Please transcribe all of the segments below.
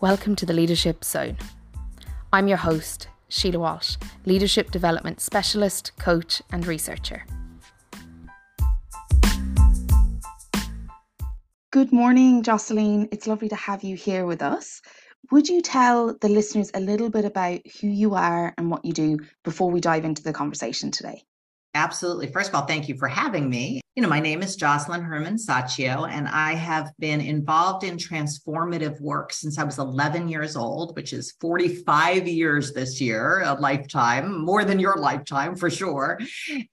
Welcome to the Leadership Zone. I'm your host, Sile Walsh, Leadership Development Specialist, Coach, and Researcher. Good morning, Josselyne. It's lovely to have you here with us. Would you tell the listeners a little bit about who you are and what you do before we dive into the conversation today? Absolutely. First of all, thank you for having me. You know, my name is Josselyne Herman Saccio, and I have been involved in transformative work since I was 11 years old, which is 45 years this year, a lifetime, more than your lifetime for sure.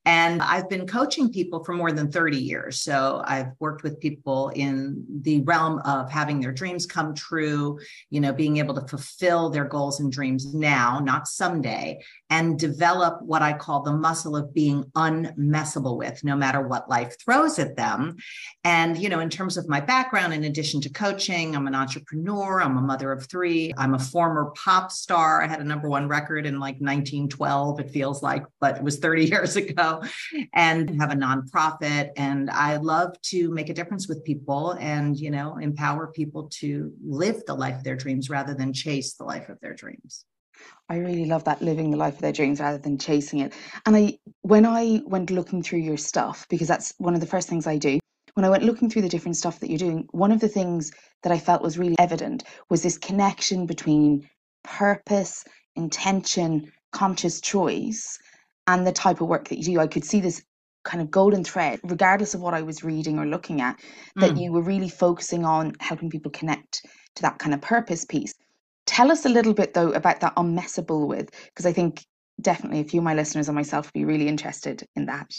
And I've been coaching people for more than 30 years. So I've worked with people in the realm of having their dreams come true, you know, being able to fulfill their goals and dreams now, not someday, and develop what I call the muscle of being unmessable with, no matter what life throws at them. And, you know, in terms of my background, in addition to coaching, I'm an entrepreneur, I'm a mother of three, I'm a former pop star. I had a number one record in like 1912, it feels like, but it was 30 years ago, and have a nonprofit. And I love to make a difference with people and, you know, empower people to live the life of their dreams rather than chase the life of their dreams. I really love that living the life of their dreams rather than chasing it. And I when I went looking through your stuff, because that's one of the first things I do, when I went looking through the different stuff that you're doing, one of the things that I felt was really evident was this connection between purpose, intention, conscious choice, and the type of work that you do. I could see this kind of golden thread, regardless of what I was reading or looking at, that mm. you were really focusing on helping people connect to that kind of purpose piece. Tell us a little bit though about that unmessable with, because I think definitely a few of my listeners and myself would be really interested in that.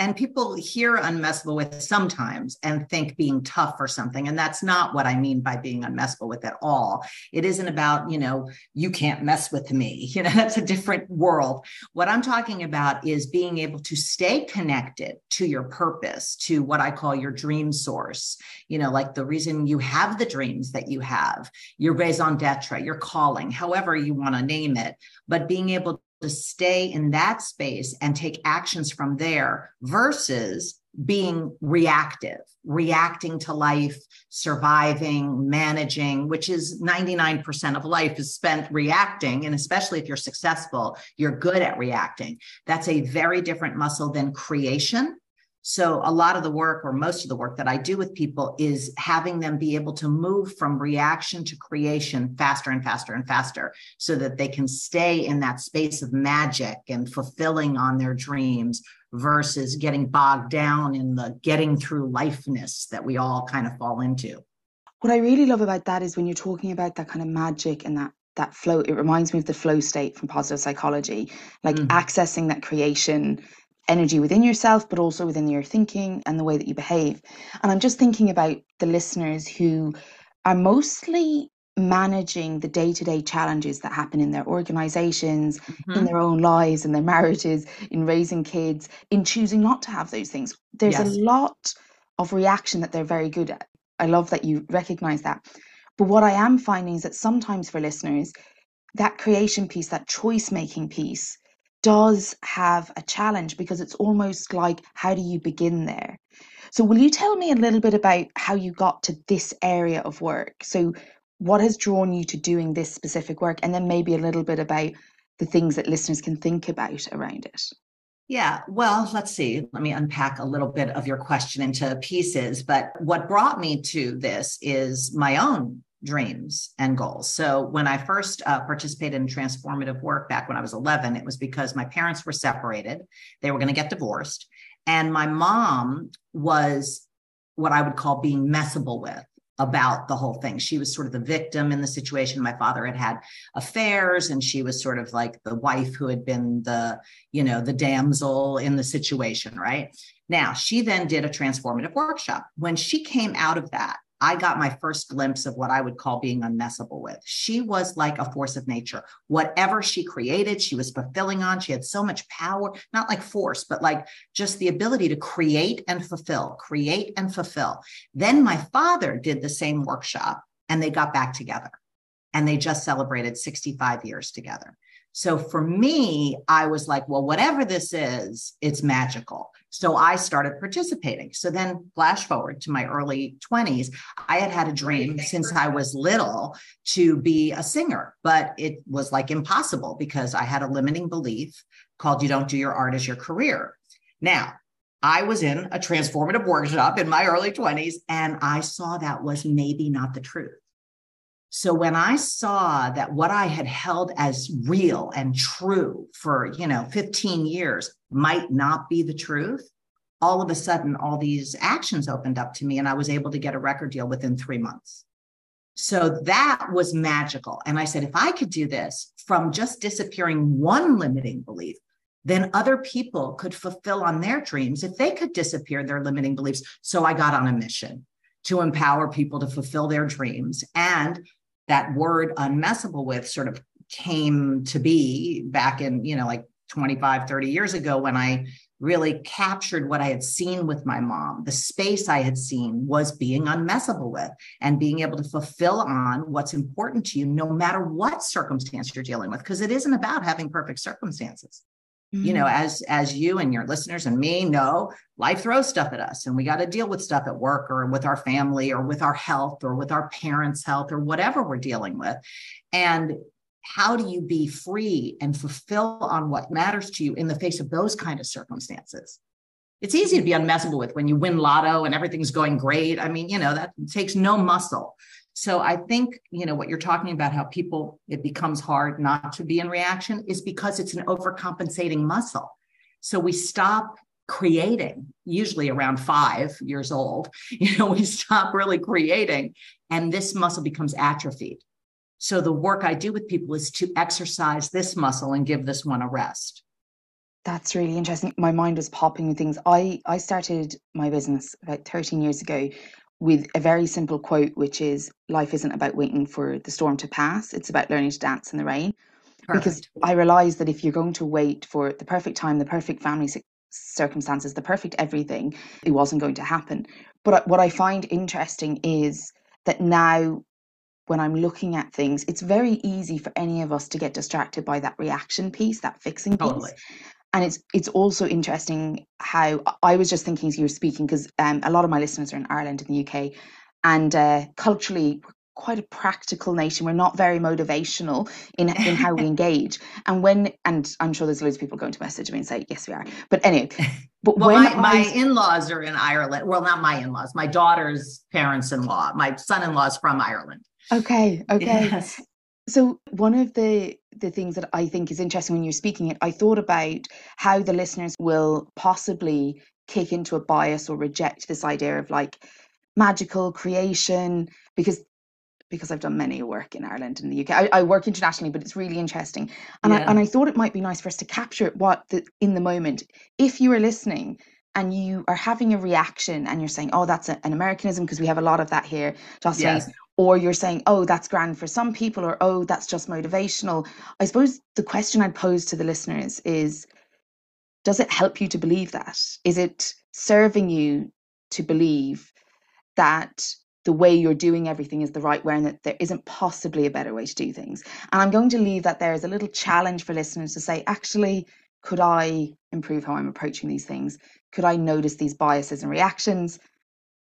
And people hear unmessable with sometimes and think being tough or something. And that's not what I mean by being unmessable with at all. It isn't about, you know, you can't mess with me. You know, that's a different world. What I'm talking about is being able to stay connected to your purpose, to what I call your dream source. You know, like the reason you have the dreams that you have, your raison d'etre, your calling, however you want to name it, but being able to stay in that space and take actions from there versus being reactive, reacting to life, surviving, managing, which is 99% of life is spent reacting. And especially if you're successful, you're good at reacting. That's a very different muscle than creation so, a lot of the work, or most of the work that I do with people, is having them be able to move from reaction to creation faster and faster and faster so that they can stay in that space of magic and fulfilling on their dreams versus getting bogged down in the getting through lifeness that we all kind of fall into. What I really love about that is when you're talking about that kind of magic and that that flow it reminds me of the flow state from positive psychology like mm. accessing that creation energy within yourself, but also within your thinking and the way that you behave. And I'm just thinking about the listeners who are mostly managing the day-to-day challenges that happen in their organizations mm-hmm. in their own lives in their marriages in raising kids in choosing not to have those things there's yes. a lot of reaction that they're very good at i love that you recognize that but what i am finding is that sometimes for listeners that creation piece that choice making piece does have a challenge because it's almost like how do you begin there? So, will you tell me a little bit about how you got to this area of work? So, what has drawn you to doing this specific work? And then maybe a little bit about the things that listeners can think about around it. Yeah, well, let's see. Let me unpack a little bit of your question into pieces. But what brought me to this is my own dreams and goals. So when I first uh, participated in transformative work back when I was 11, it was because my parents were separated. They were going to get divorced. And my mom was what I would call being messable with about the whole thing. She was sort of the victim in the situation. My father had had affairs and she was sort of like the wife who had been the, you know, the damsel in the situation, right? Now, she then did a transformative workshop. When she came out of that, I got my first glimpse of what I would call being unmessable with. She was like a force of nature. Whatever she created, she was fulfilling on. She had so much power, not like force, but like just the ability to create and fulfill, create and fulfill. Then my father did the same workshop and they got back together and they just celebrated 65 years together. So for me, I was like, well, whatever this is, it's magical So I started participating. So then, flash forward to my early 20s, I had had a dream since I was little to be a singer, but it was like impossible because I had a limiting belief called you don't do your art as your career. Now, I was in a transformative workshop in my early 20s, and I saw that was maybe not the truth. So when I saw that what I had held as real and true for, you know, 15 years might not be the truth, all of a sudden all these actions opened up to me and I was able to get a record deal within 3 months. So that was magical. And I said, if I could do this from just disappearing one limiting belief, then other people could fulfill on their dreams if they could disappear their limiting beliefs. So I got on a mission to empower people to fulfill their dreams. And that word unmessable with sort of came to be back in, you know, like 25, 30 years ago when I really captured what I had seen with my mom. The space I had seen was being unmessable with and being able to fulfill on what's important to you, no matter what circumstance you're dealing with, because it isn't about having perfect circumstances. Mm-hmm. You know, mm-hmm. as as you and your listeners and me know, life throws stuff at us and we got to deal with stuff at work or with our family or with our health or with our parents' health or whatever we're dealing with. And how do you be free and fulfill on what matters to you in the face of those kind of circumstances? It's easy to be unmessable with when you win lotto and everything's going great. I mean, you know, that takes no muscle. So I think, you know, what you're talking about, how people, it becomes hard not to be in reaction is because it's an overcompensating muscle. So we stop creating, usually around five years old, you know, we stop really creating and this muscle becomes atrophied. So the work I do with people is to exercise this muscle and give this one a rest. That's really interesting. My mind was popping with things. I I started my business about 13 years ago with a very simple quote, which is life isn't about waiting for the storm to pass, it's about learning to dance in the rain. Perfect. Because I realized that if you're going to wait for the perfect time, the perfect family circumstances, the perfect everything, it wasn't going to happen. But what I find interesting is that now when I'm looking at things, it's very easy for any of us to get distracted by that reaction piece, that fixing piece. Totally and it's it's also interesting how I was just thinking as you were speaking because um, a lot of my listeners are in Ireland and the UK, and uh, culturally we're quite a practical nation. We're not very motivational in in how we engage. And when and I'm sure there's loads of people going to message me and say yes we are. But anyway, but well, when my, my in-laws are in Ireland. Well, not my in-laws. My daughter's parents-in-law. My son-in-law's from Ireland. Okay. Okay. Yes. So one of the the things that I think is interesting when you're speaking it, I thought about how the listeners will possibly kick into a bias or reject this idea of like magical creation because because I've done many work in Ireland and the UK. I, I work internationally, but it's really interesting. And yeah. I and I thought it might be nice for us to capture what the in the moment. If you are listening and you are having a reaction and you're saying, oh, that's a, an Americanism, because we have a lot of that here, Josselyne, yes or you're saying, oh, that's grand for some people, or oh, that's just motivational. I suppose the question I'd pose to the listeners is Does it help you to believe that? Is it serving you to believe that the way you're doing everything is the right way and that there isn't possibly a better way to do things? And I'm going to leave that there as a little challenge for listeners to say, actually, could I improve how I'm approaching these things? Could I notice these biases and reactions?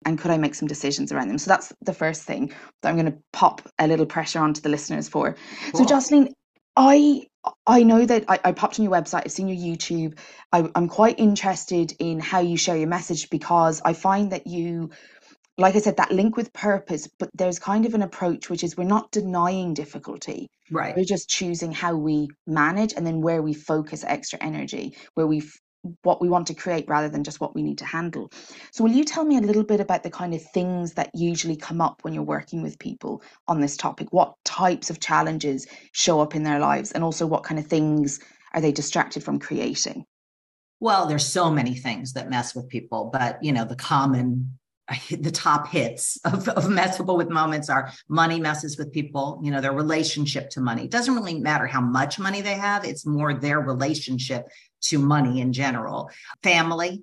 and could I make some decisions around them? So that's the first thing that I'm going to pop a little pressure onto the listeners for. Cool. So Josselyne, I I know that I, I, popped on your website, I've seen your YouTube. I, I'm quite interested in how you share your message because I find that you, like I said, that link with purpose, but there's kind of an approach which is we're not denying difficulty. Right. We're just choosing how we manage and then where we focus extra energy, where we what we want to create rather than just what we need to handle. So, will you tell me a little bit about the kind of things that usually come up when you're working with people on this topic? What types of challenges show up in their lives, and also what kind of things are they distracted from creating? Well, there's so many things that mess with people, but you know, the common the top hits of, of messable with moments are money messes with people, you know, their relationship to money. It doesn't really matter how much money they have, it's more their relationship to money in general. Family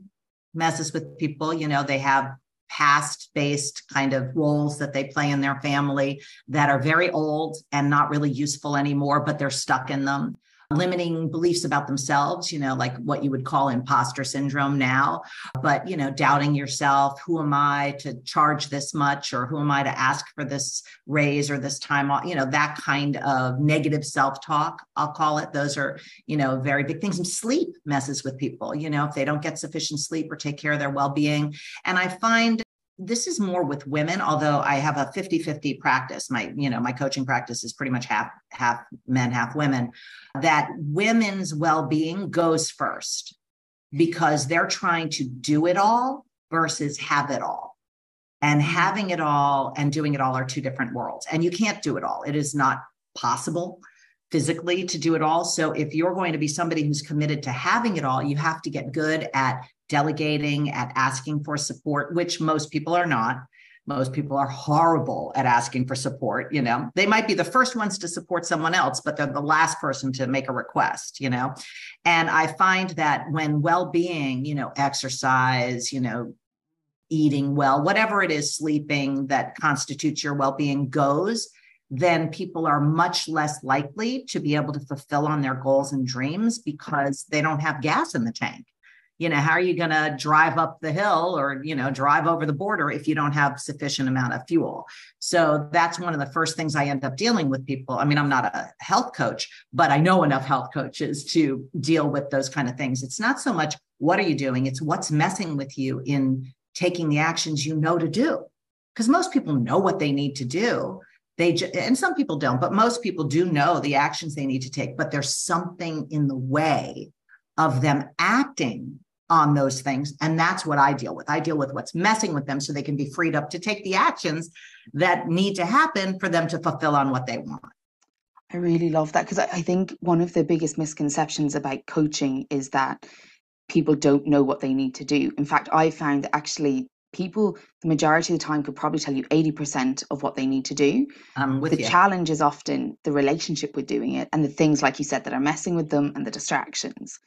messes with people, you know, they have past based kind of roles that they play in their family that are very old and not really useful anymore, but they're stuck in them. Limiting beliefs about themselves, you know, like what you would call imposter syndrome now, but, you know, doubting yourself. Who am I to charge this much? Or who am I to ask for this raise or this time off? You know, that kind of negative self talk, I'll call it. Those are, you know, very big things. And sleep messes with people, you know, if they don't get sufficient sleep or take care of their well being. And I find this is more with women although i have a 50-50 practice. My you know my coaching practice is pretty much half half men half women that women's well-being goes first because they're trying to do it all versus have it all. And having it all and doing it all are two different worlds and you can't do it all. It is not possible physically to do it all. So if you're going to be somebody who's committed to having it all you have to get good at delegating, at asking for support, which most people are not. Most people are horrible at asking for support. You know, they might be the first ones to support someone else, but they're the last person to make a request, you know. And I find that when well being, you know, exercise, you know, eating well, whatever it is, sleeping that constitutes your well being goes, then people are much less likely to be able to fulfill on their goals and dreams because they don't have gas in the tank you know how are you going to drive up the hill or you know drive over the border if you don't have sufficient amount of fuel? So that's one of the first things i end up dealing with people. I mean i'm not a health coach but i know enough health coaches to deal with those kind of things. It's not so much what are you doing it's what's messing with you in taking the actions you know to do. Because most people know what they need to do. They and some people don't but most people do know the actions they need to take but there's something in the way of them acting on those things. And that's what I deal with. I deal with what's messing with them so they can be freed up to take the actions that need to happen for them to fulfill on what they want. I really love that because I think one of the biggest misconceptions about coaching is that people don't know what they need to do. In fact, I found that actually people the majority of the time could probably tell you 80% of what they need to do um, the you. challenge is often the relationship with doing it and the things like you said that are messing with them and the distractions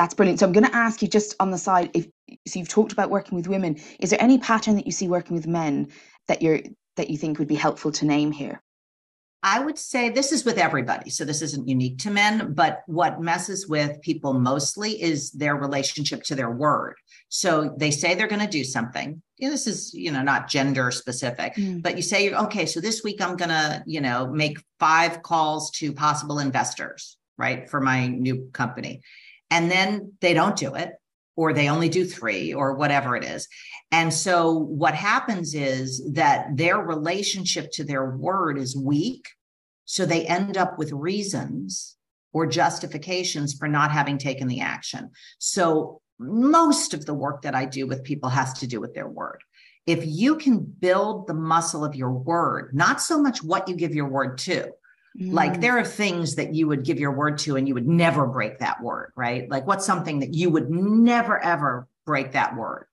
that's brilliant. So I'm going to ask you just on the side if so you've talked about working with women. Is there any pattern that you see working with men that you're that you think would be helpful to name here? I would say this is with everybody. So this isn't unique to men, but what messes with people mostly is their relationship to their word. So they say they're going to do something. You know, this is, you know, not gender specific, mm. but you say, okay, so this week I'm going to, you know, make five calls to possible investors, right, for my new company and then they don't do it or they only do three or whatever it is. And so what happens is that their relationship to their word is weak. So they end up with reasons or justifications for not having taken the action. So most of the work that I do with people has to do with their word. If you can build the muscle of your word, not so much what you give your word to, Mm. Like there are things that you would give your word to and you would never break that word, right? Like what's something that you would never ever break that word?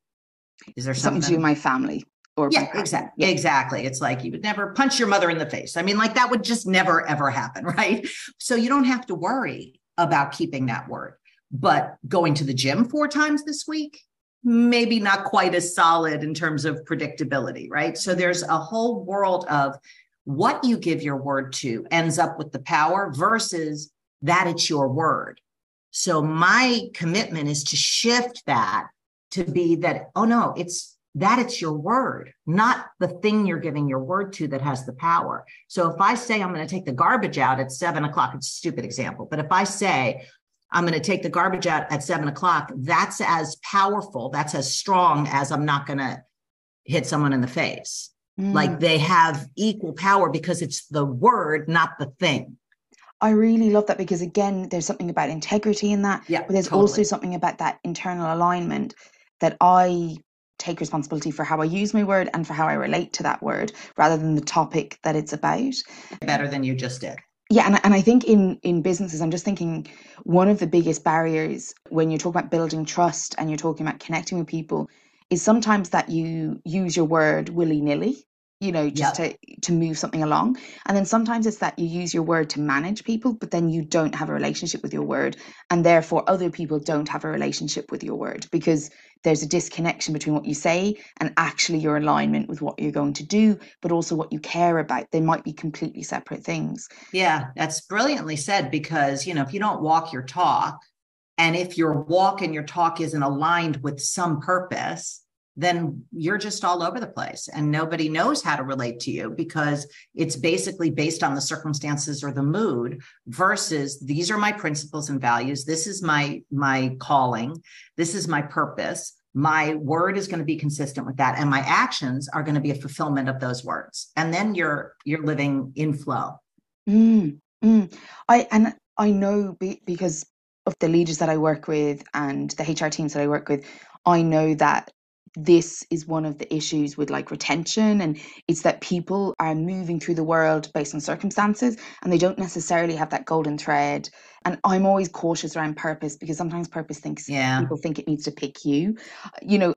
Is there something, something to my family? Or yeah, exactly. Yeah. Exactly. It's like you would never punch your mother in the face. I mean, like that would just never ever happen, right? So you don't have to worry about keeping that word. But going to the gym four times this week, maybe not quite as solid in terms of predictability, right? So there's a whole world of what you give your word to ends up with the power versus that it's your word. So my commitment is to shift that to be that, oh no, it's that it's your word, not the thing you're giving your word to that has the power. So if I say I'm going to take the garbage out at seven o'clock, it's a stupid example, but if I say I'm going to take the garbage out at seven o'clock, that's as powerful, that's as strong as I'm not going to hit someone in the face. Mm. Like they have equal power because it's the word, not the thing. I really love that because again, there's something about integrity in that. Yeah. But there's totally. also something about that internal alignment that I take responsibility for how I use my word and for how I relate to that word rather than the topic that it's about. Better than you just did. Yeah, and, and I think in in businesses, I'm just thinking one of the biggest barriers when you talk about building trust and you're talking about connecting with people is sometimes that you use your word willy nilly you know just yep. to to move something along. And then sometimes it's that you use your word to manage people but then you don't have a relationship with your word and therefore other people don't have a relationship with your word because there's a disconnection between what you say and actually your alignment with what you're going to do but also what you care about. They might be completely separate things. Yeah that's brilliantly said because you know if you don't walk your talk and if your walk and your talk isn't aligned with some purpose then you're just all over the place and nobody knows how to relate to you because it's basically based on the circumstances or the mood versus these are my principles and values. This is my my calling. This is my purpose. My word is going to be consistent with that. And my actions are going to be a fulfillment of those words. And then you're you're living in flow. Mm, mm. i and i know be, because of the leaders that i work with and the hr teams that i work with i know that this is one of the issues with like retention and it's that people are moving through the world based on circumstances and they don't necessarily have that golden thread. And i'm always cautious around purpose because sometimes purpose thinks yeah. people think it needs to pick you. You know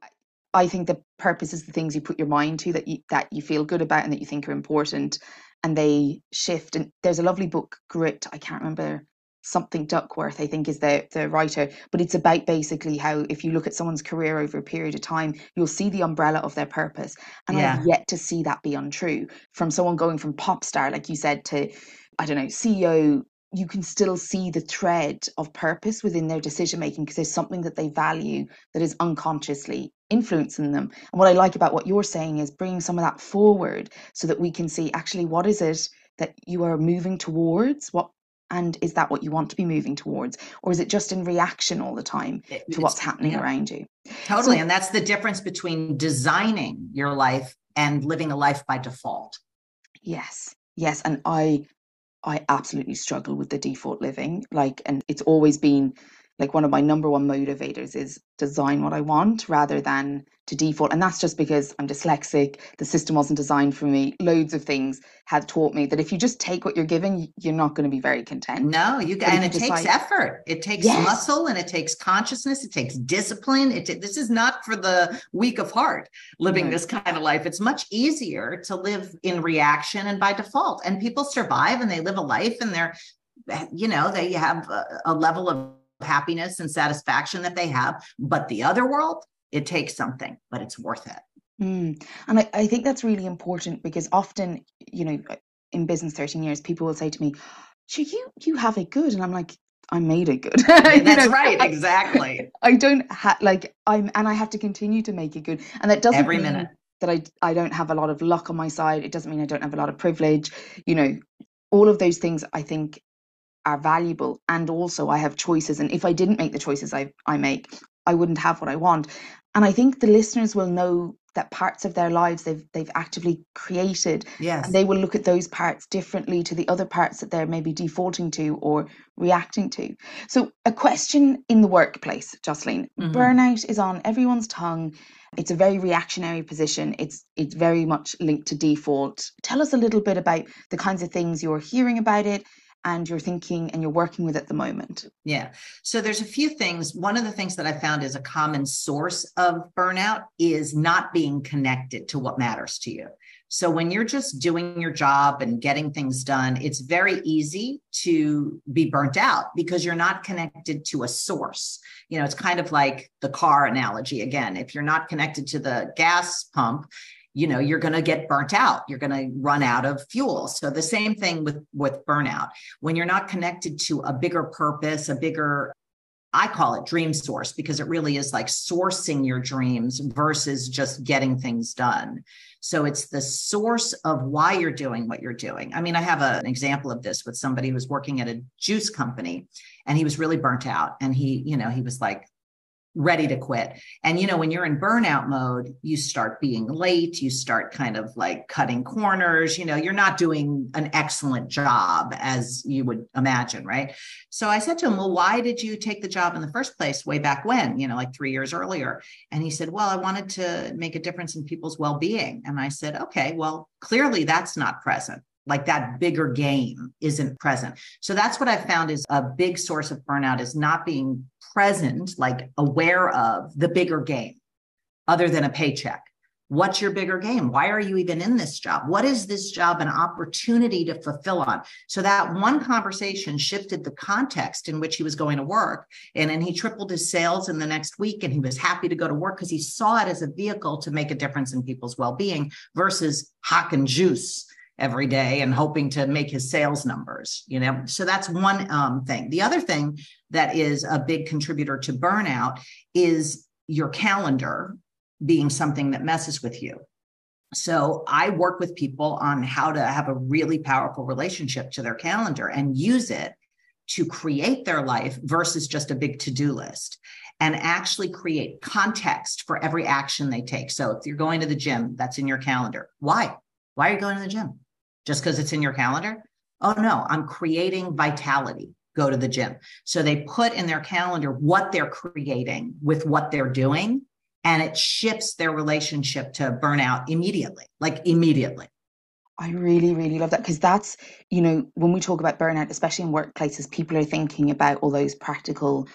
i think the purpose is the things you put your mind to that you that you feel good about and that you think are important and they shift. And there's a lovely book grit i can't remember something Duckworth, I think is the the writer, but it's about basically how if you look at someone's career over a period of time, you'll see the umbrella of their purpose. And yeah. I've yet to see that be untrue. From someone going from pop star, like you said, to I don't know, CEO, you can still see the thread of purpose within their decision making because there's something that they value that is unconsciously influencing them. And what I like about what you're saying is bringing some of that forward so that we can see actually what is it that you are moving towards what and is that what you want to be moving towards? Or is it just in reaction all the time to what's happening yeah. around you? Totally so, and that's the difference between designing your life and living a life by default. Yes yes and i i absolutely struggle with the default living like and it's always been like one of my number one motivators is design what I want rather than to default. And that's just because I'm dyslexic. The system wasn't designed for me. Loads of things have taught me that if you just take what you're given, you're not going to be very content. No, you but and it decide, takes effort. It takes yes. muscle and it takes consciousness. It takes discipline. It this is not for the weak of heart living this kind of life. It's much easier to live in reaction and by default. And people survive and they live a life and they're eh, you know they have a, a level of happiness and satisfaction that they have. But the other world, it takes something, but it's worth it. Mm. And I, I think that's really important because often, you know, in business 13 years, people will say to me, sure, you you have it good. And I'm like, I made it good. That's know? right, exactly. I, I don't have like I'm and I have to continue to make it good. And that doesn't every mean minute that I I don't have a lot of luck on my side. It doesn't mean I don't have a lot of privilege. You know, all of those things I think are valuable and also I have choices and if I didn't make the choices I I make I wouldn't have what I want. And I think the listeners will know that parts of their lives they've they've actively created yes. and they will look at those parts differently to the other parts that they're maybe defaulting to or reacting to. So a question in the workplace Josselyne. Mm-hmm. burnout is on everyone's tongue. It's a very reactionary position. It's it's very much linked to default. Tell us a little bit about the kinds of things you're hearing about it and you're thinking and you're working with at the moment? Yeah. So there's a few things. One of the things that I found is a common source of burnout is not being connected to what matters to you. So when you're just doing your job and getting things done, it's very easy to be burnt out because you're not connected to a source. You know, it's kind of like the car analogy again. If you're not connected to the gas pump, you know you're going to get burnt out you're going to run out of fuel so the same thing with with burnout when you're not connected to a bigger purpose a bigger I call it dream source because it really is like sourcing your dreams versus just getting things done. So it's the source of why you're doing what you're doing. I mean, I have a, an example of this with somebody who was working at a juice company and he was really burnt out. And he, you know, he was like, ready to quit. And you know, when you're in burnout mode, you start being late, you start kind of like cutting corners, you know, you're not doing an excellent job as you would imagine, right? So I said to him, "Well, why did you take the job in the first place way back when, you know, like 3 years earlier?" And he said, "Well, I wanted to make a difference in people's well-being." And I said, "Okay, well, clearly that's not present." Like that bigger game isn't present so that's what i found is a big source of burnout is not being present, like aware of the bigger game other than a paycheck. What's your bigger game? Why are you even in this job? What is this job an opportunity to fulfill on? So that one conversation shifted the context in which he was going to work. And then he tripled his sales in the next week and he was happy to go to work because he saw it as a vehicle to make a difference in people's well being versus hock and juice every day and hoping to make his sales numbers you know so that's one um, thing the other thing that is a big contributor to burnout is your calendar being something that messes with you. So I work with people on how to have a really powerful relationship to their calendar and use it to create their life versus just a big to-do list and actually create context for every action they take. So if you're going to the gym, that's in your calendar. Why? Why are you going to the gym? Just because it's in your calendar? Oh no, I'm creating vitality. Go to the gym. So they put in their calendar what they're creating with what they're doing and it shifts their relationship to burnout immediately, like immediately. I really, really love that because that's, you know, when we talk about burnout, especially in workplaces, people are thinking about all those practical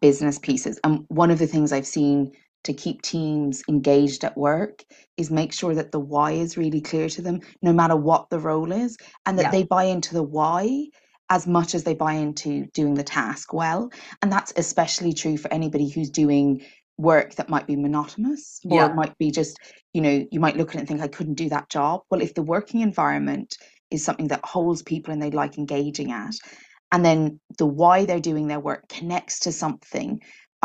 business pieces. And one of the things I've seen to keep teams engaged at work is make sure that the why is really clear to them, no matter what the role is, and that yeah. they buy into the why as much as they buy into doing the task well. And that's especially true for anybody who's doing work that might be monotonous or yeah. it might be just you know you might look at it and think i couldn't do that job well if the working environment is something that holds people and they like engaging at and then the why they're doing their work connects to something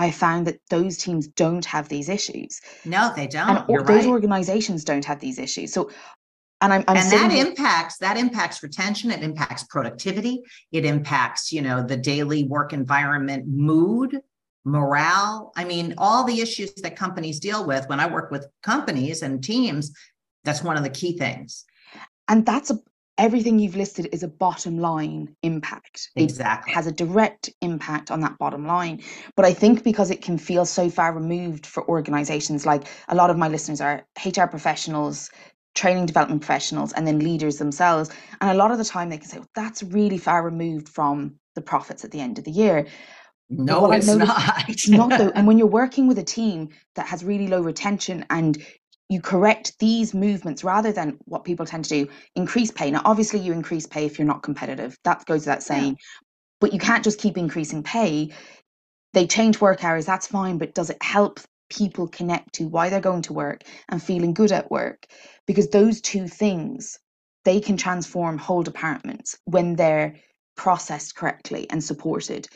i found that those teams don't have these issues no they don't and You're those right. organizations don't have these issues so and I'm, I'm and that here- impacts that impacts retention it impacts productivity it impacts you know the daily work environment mood morale. I mean, all the issues that companies deal with when I work with companies and teams, that's one of the key things. And that's a, everything you've listed is a bottom line impact. Exactly. It has a direct impact on that bottom line. But I think because it can feel so far removed for organizations, like a lot of my listeners are HR professionals, training development professionals, and then leaders themselves. And a lot of the time they can say, well, that's really far removed from the profits at the end of the year. No, it's not. it's not though. And when you're working with a team that has really low retention and you correct these movements rather than what people tend to do, increase pay. Now, obviously, you increase pay if you're not competitive. That goes without saying. Yeah. But you can't just keep increasing pay. They change work hours, that's fine. But does it help people connect to why they're going to work and feeling good at work? Because those two things, they can transform whole departments when they're processed correctly and supported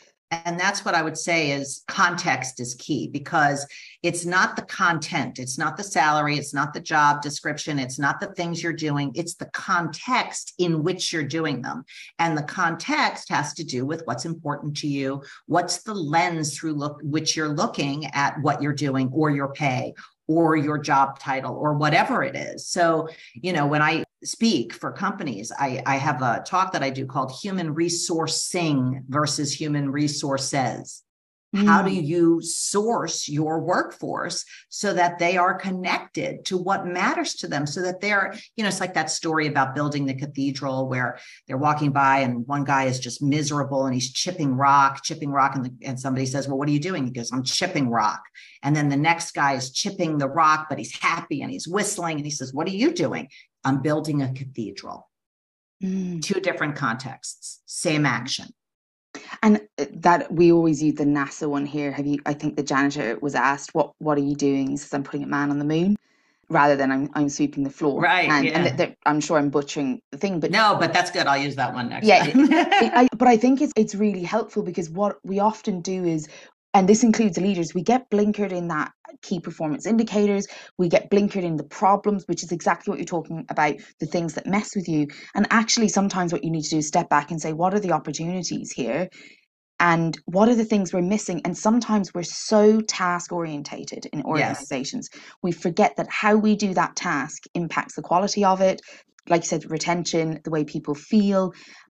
and that's what I would say is context is key because it's not the content, it's not the salary, it's not the job description, it's not the things you're doing, it's the context in which you're doing them. And the context has to do with what's important to you, what's the lens through look which you're looking at what you're doing or your pay or your job title or whatever it is. So, you know, when I speak for companies, I, I have a talk that I do called human resourcing versus human resources. Mm. How do mm. you source your workforce so that they are connected to what matters to them? So that they're, you know, it's like that story about building the cathedral where they're walking by and one guy is just miserable and he's chipping rock, chipping rock. And, the, and somebody says, Well, what are you doing? He goes, I'm chipping rock. And then the next guy is chipping the rock, but he's happy and he's whistling. And he says, What are you doing? I'm building a cathedral. Mm. Two different contexts, same action. And uh, that we always use the NASA one here. Have you? I think the janitor was asked, "What What are you doing?" He says, "I'm putting a man on the moon." Rather than I'm I'm sweeping the floor, right? And, yeah. and I'm sure I'm butchering the thing, but no, but that's good. I'll use that one next. Yeah, it, I, but I think it's it's really helpful because what we often do is and this includes leaders, we get blinkered in that key performance indicators, we get blinkered in the problems, which is exactly what you're talking about, the things that mess with you. And actually, sometimes what you need to do is step back and say, what are the opportunities here? And what are the things we're missing? And sometimes we're so task orientated in organizations, yes. we forget that how we do that task impacts the quality of it, like you said, retention, the way people feel.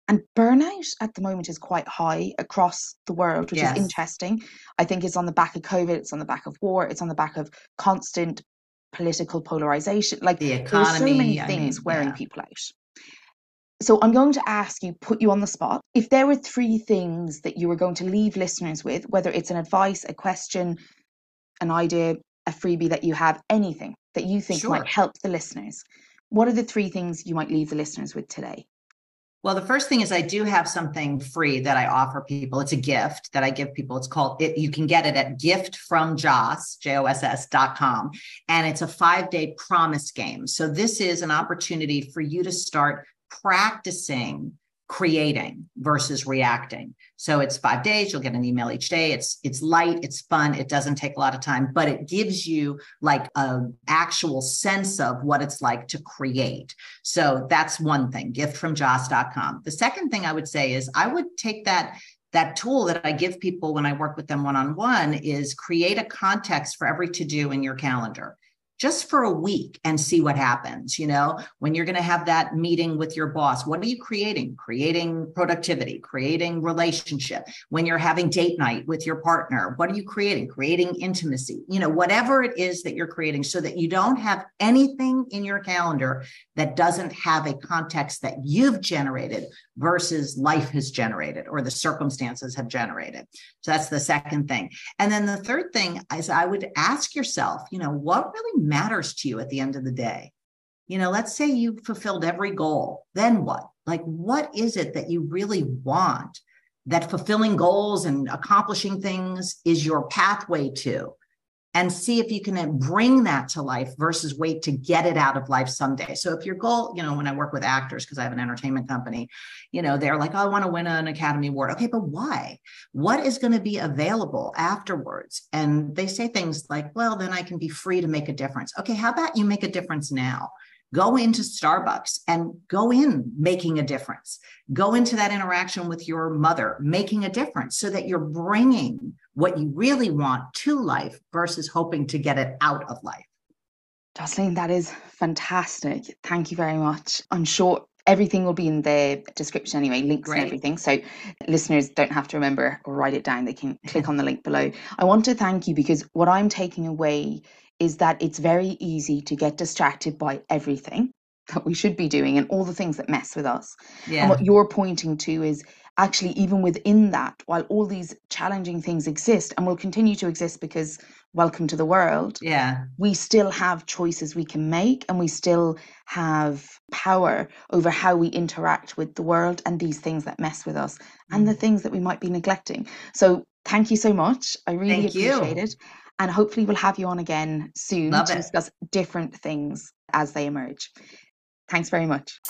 And burnout at the moment is quite high across the world, which yes. is interesting. I think it's on the back of COVID, it's on the back of war, it's on the back of constant political polarization. Like the economy, there's so many things I mean, wearing yeah. people out. So I'm going to ask you, put you on the spot. If there were three things that you were going to leave listeners with, whether it's an advice, a question, an idea, a freebie that you have, anything that you think sure. might help the listeners, what are the three things you might leave the listeners with today? Well, the first thing is I do have something free that I offer people. It's a gift that I give people. It's called it, you can get it at giftfromjoss, J-O-S-S dot com. And it's a five-day promise game. So this is an opportunity for you to start practicing creating versus reacting. So it's 5 days, you'll get an email each day. It's it's light, it's fun, it doesn't take a lot of time, but it gives you like a actual sense of what it's like to create. So that's one thing, gift from giftfromjoss.com. The second thing I would say is I would take that that tool that I give people when I work with them one on one is create a context for every to do in your calendar just for a week and see what happens. You know, when you're going to have that meeting with your boss, what are you creating? Creating productivity, creating relationship. When you're having date night with your partner, what are you creating? Creating intimacy, you know, whatever it is that you're creating so that you don't have anything in your calendar that doesn't have a context that you've generated versus life has generated or the circumstances have generated. So that's the second thing. And then the third thing is I would ask yourself, you know, what really matters to you at the end of the day? You know, let's say you fulfilled every goal. Then what? Like, what is it that you really want that fulfilling goals and accomplishing things is your pathway to? And see if you can bring that to life versus wait to get it out of life someday. So if your goal, you know, when I work with actors, because I have an entertainment company, you know, they're like, oh, I want to win an Academy Award. Okay, but why? What is going to be available afterwards? And they say things like, well, then I can be free to make a difference. Okay, how about you make a difference now? Go into Starbucks and go in making a difference. Go into that interaction with your mother, making a difference so that you're bringing what you really want to life versus hoping to get it out of life. Josselyne, that is fantastic. Thank you very much. I'm sure everything will be in the description anyway, links Great. and everything. So listeners don't have to remember or write it down. They can click on the link below. I want to thank you because what I'm taking away is that it's very easy to get distracted by everything that we should be doing and all the things that mess with us. Yeah. And what you're pointing to is actually, even within that, while all these challenging things exist and will continue to exist because welcome to the world, yeah, we still have choices we can make and we still have power over how we interact with the world and these things that mess with us and the mm. things that we might be neglecting. So, thank you so much. I really thank appreciate you. it and hopefully we'll have you on again soon Love to it. discuss different things as they emerge. Thanks very much.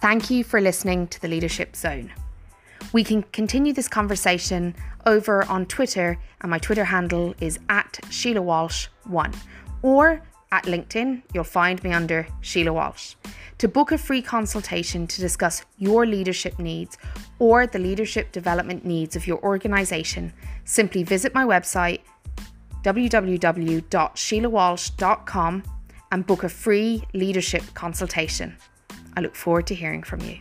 Thank you for listening to the Leadership Zone. We can continue this conversation over on Twitter, and my Twitter handle is at Sile Walsh1 or at LinkedIn, you'll find me under Sile Walsh. To book a free consultation to discuss your leadership needs or the leadership development needs of your organisation, simply visit my website www.silewalsh.com and book a free leadership consultation. I look forward to hearing from you.